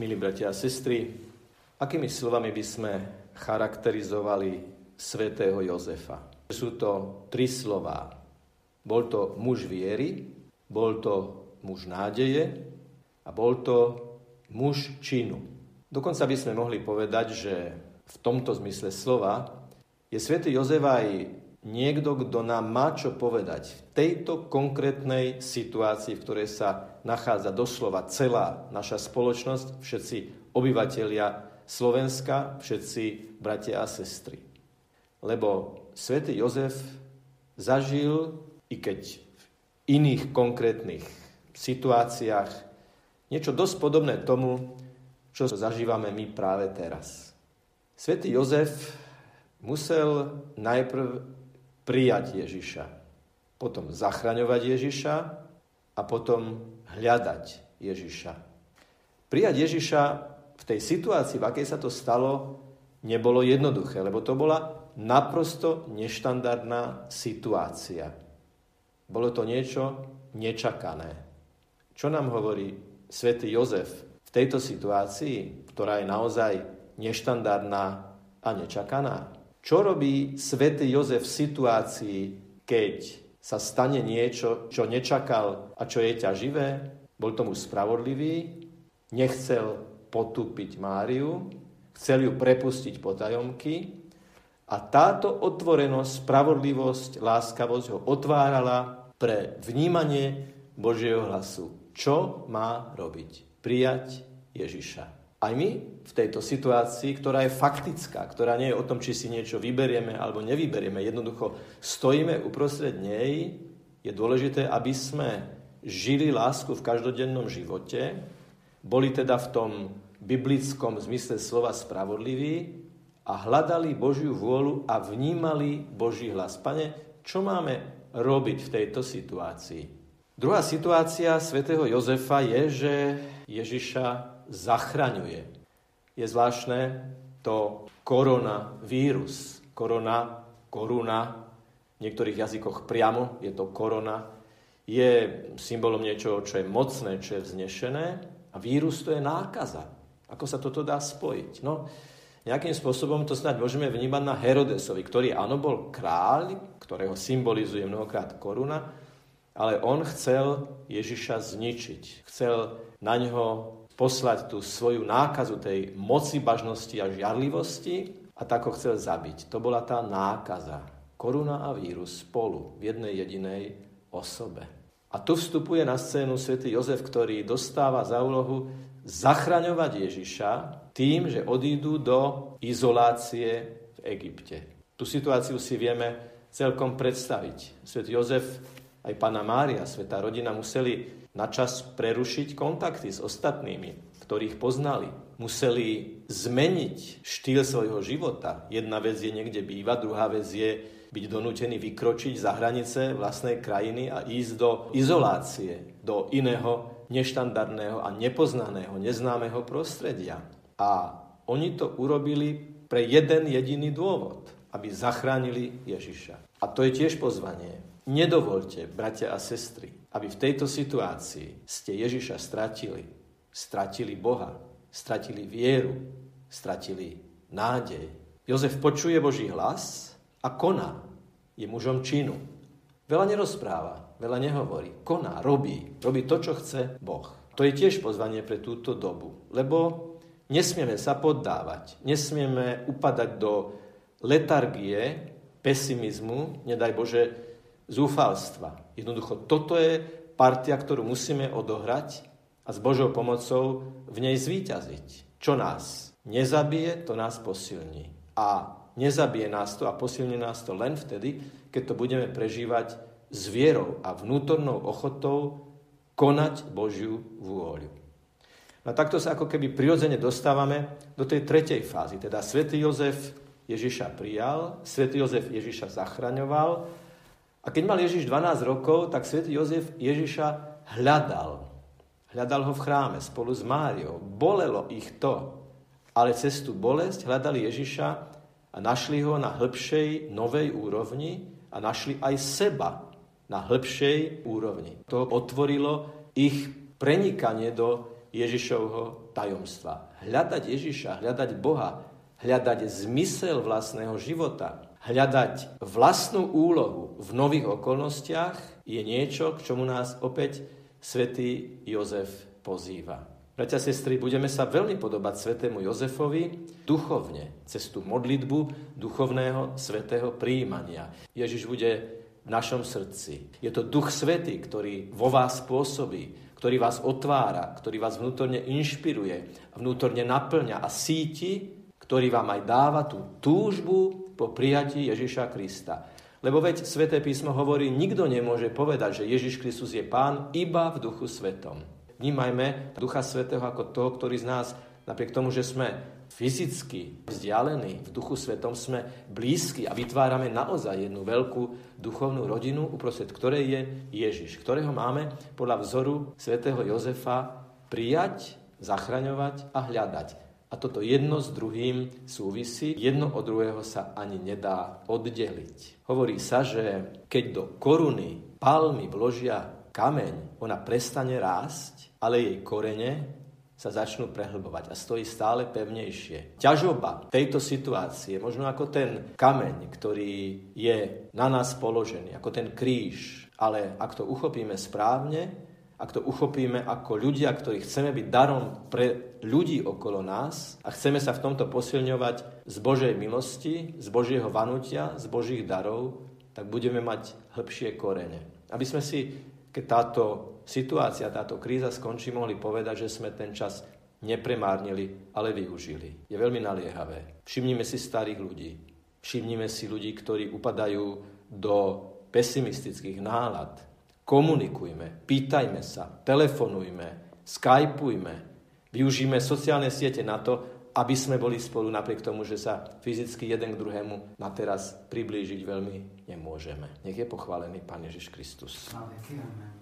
Milí bratia a sestry, akými slovami by sme charakterizovali svätého Jozefa? Sú to tri slová. Bol to muž viery, bol to muž nádeje a bol to muž činu. Dokonca by sme mohli povedať, že v tomto zmysle slova je svätý Jozef aj niekto, kto nám má čo povedať v tejto konkrétnej situácii, v ktorej sa nachádza doslova celá naša spoločnosť, všetci obyvatelia Slovenska, všetci bratia a sestry. Lebo svätý Jozef zažil, i keď v iných konkrétnych situáciách, niečo dosť podobné tomu, čo zažívame my práve teraz. Svetý Jozef musel najprv prijať Ježiša, potom zachraňovať Ježiša a potom hľadať Ježiša. Prijať Ježiša v tej situácii, v akej sa to stalo, nebolo jednoduché, lebo to bola naprosto neštandardná situácia. Bolo to niečo nečakané. Čo nám hovorí svätý Jozef tejto situácii, ktorá je naozaj neštandardná a nečakaná? Čo robí svätý Jozef v situácii, keď sa stane niečo, čo nečakal a čo je ťaživé? Bol tomu spravodlivý, nechcel potúpiť Máriu, chcel ju prepustiť potajomky a táto otvorenosť, spravodlivosť, láskavosť ho otvárala pre vnímanie Božieho hlasu. Čo má robiť? prijať Ježiša. Aj my v tejto situácii, ktorá je faktická, ktorá nie je o tom, či si niečo vyberieme alebo nevyberieme, jednoducho stojíme uprostred nej, je dôležité, aby sme žili lásku v každodennom živote, boli teda v tom biblickom zmysle slova spravodliví a hľadali Božiu vôľu a vnímali Boží hlas. Pane, čo máme robiť v tejto situácii? Druhá situácia svätého Jozefa je, že Ježiša zachraňuje. Je zvláštne to koronavírus. Korona, koruna, v niektorých jazykoch priamo je to korona, je symbolom niečoho, čo je mocné, čo je vznešené a vírus to je nákaza. Ako sa toto dá spojiť? No, nejakým spôsobom to snáď môžeme vnímať na Herodesovi, ktorý áno bol kráľ, ktorého symbolizuje mnohokrát koruna, ale on chcel Ježiša zničiť. Chcel na ňo poslať tú svoju nákazu tej moci, bažnosti a žiarlivosti a tak ho chcel zabiť. To bola tá nákaza. Koruna a vírus spolu v jednej jedinej osobe. A tu vstupuje na scénu svätý Jozef, ktorý dostáva za úlohu zachraňovať Ježiša tým, že odídu do izolácie v Egypte. Tú situáciu si vieme celkom predstaviť. Svetý Jozef aj pána Mária, svetá rodina museli načas prerušiť kontakty s ostatnými, ktorých poznali. Museli zmeniť štýl svojho života. Jedna vec je niekde bývať, druhá vec je byť donútený vykročiť za hranice vlastnej krajiny a ísť do izolácie, do iného neštandardného a nepoznaného, neznámeho prostredia. A oni to urobili pre jeden jediný dôvod, aby zachránili Ježiša. A to je tiež pozvanie. Nedovolte, bratia a sestry, aby v tejto situácii ste Ježiša stratili. Stratili Boha, stratili vieru, stratili nádej. Jozef počuje Boží hlas a koná. Je mužom činu. Veľa nerozpráva, veľa nehovorí. Koná, robí. Robí to, čo chce Boh. To je tiež pozvanie pre túto dobu. Lebo nesmieme sa poddávať. Nesmieme upadať do letargie, pesimizmu, nedaj Bože, zúfalstva. Jednoducho, toto je partia, ktorú musíme odohrať a s Božou pomocou v nej zvíťaziť. Čo nás nezabije, to nás posilní. A nezabije nás to a posilní nás to len vtedy, keď to budeme prežívať s vierou a vnútornou ochotou konať Božiu vôľu. No a takto sa ako keby prirodzene dostávame do tej tretej fázy. Teda svätý Jozef Ježiša prijal, svätý Jozef Ježiša zachraňoval a keď mal Ježiš 12 rokov, tak svätý Jozef Ježiša hľadal. Hľadal ho v chráme spolu s Máriou. Bolelo ich to. Ale cez tú bolesť hľadali Ježiša a našli ho na hĺbšej novej úrovni a našli aj seba na hĺbšej úrovni. To otvorilo ich prenikanie do Ježišovho tajomstva. Hľadať Ježiša, hľadať Boha, hľadať zmysel vlastného života, hľadať vlastnú úlohu v nových okolnostiach je niečo, k čomu nás opäť svätý Jozef pozýva. Bratia sestry, budeme sa veľmi podobať svetému Jozefovi duchovne, cez tú modlitbu duchovného svetého príjmania. Ježiš bude v našom srdci. Je to Duch Svetý, ktorý vo vás pôsobí, ktorý vás otvára, ktorý vás vnútorne inšpiruje, vnútorne naplňa a síti, ktorý vám aj dáva tú túžbu po prijatí Ježiša Krista. Lebo veď Sveté písmo hovorí, nikto nemôže povedať, že Ježiš Kristus je Pán iba v Duchu Svetom. Vnímajme Ducha Svetého ako toho, ktorý z nás, napriek tomu, že sme fyzicky vzdialení, v Duchu Svetom sme blízki a vytvárame naozaj jednu veľkú duchovnú rodinu, uprostred ktorej je Ježiš, ktorého máme podľa vzoru svätého Jozefa prijať, zachraňovať a hľadať. A toto jedno s druhým súvisí, jedno od druhého sa ani nedá oddeliť. Hovorí sa, že keď do koruny palmy vložia kameň, ona prestane rásť, ale jej korene sa začnú prehlbovať a stojí stále pevnejšie. Ťažoba tejto situácie, možno ako ten kameň, ktorý je na nás položený, ako ten kríž, ale ak to uchopíme správne, ak to uchopíme ako ľudia, ktorí chceme byť darom pre ľudí okolo nás a chceme sa v tomto posilňovať z Božej milosti, z Božieho vanutia, z Božích darov, tak budeme mať hĺbšie korene. Aby sme si keď táto situácia, táto kríza skončí, mohli povedať, že sme ten čas nepremárnili, ale využili. Je veľmi naliehavé. Všimnime si starých ľudí. Všimnime si ľudí, ktorí upadajú do pesimistických nálad. Komunikujme, pýtajme sa, telefonujme, skypujme, využíme sociálne siete na to, aby sme boli spolu napriek tomu, že sa fyzicky jeden k druhému na teraz priblížiť veľmi nemôžeme. Nech je pochválený Pán Ježiš Kristus. Amen.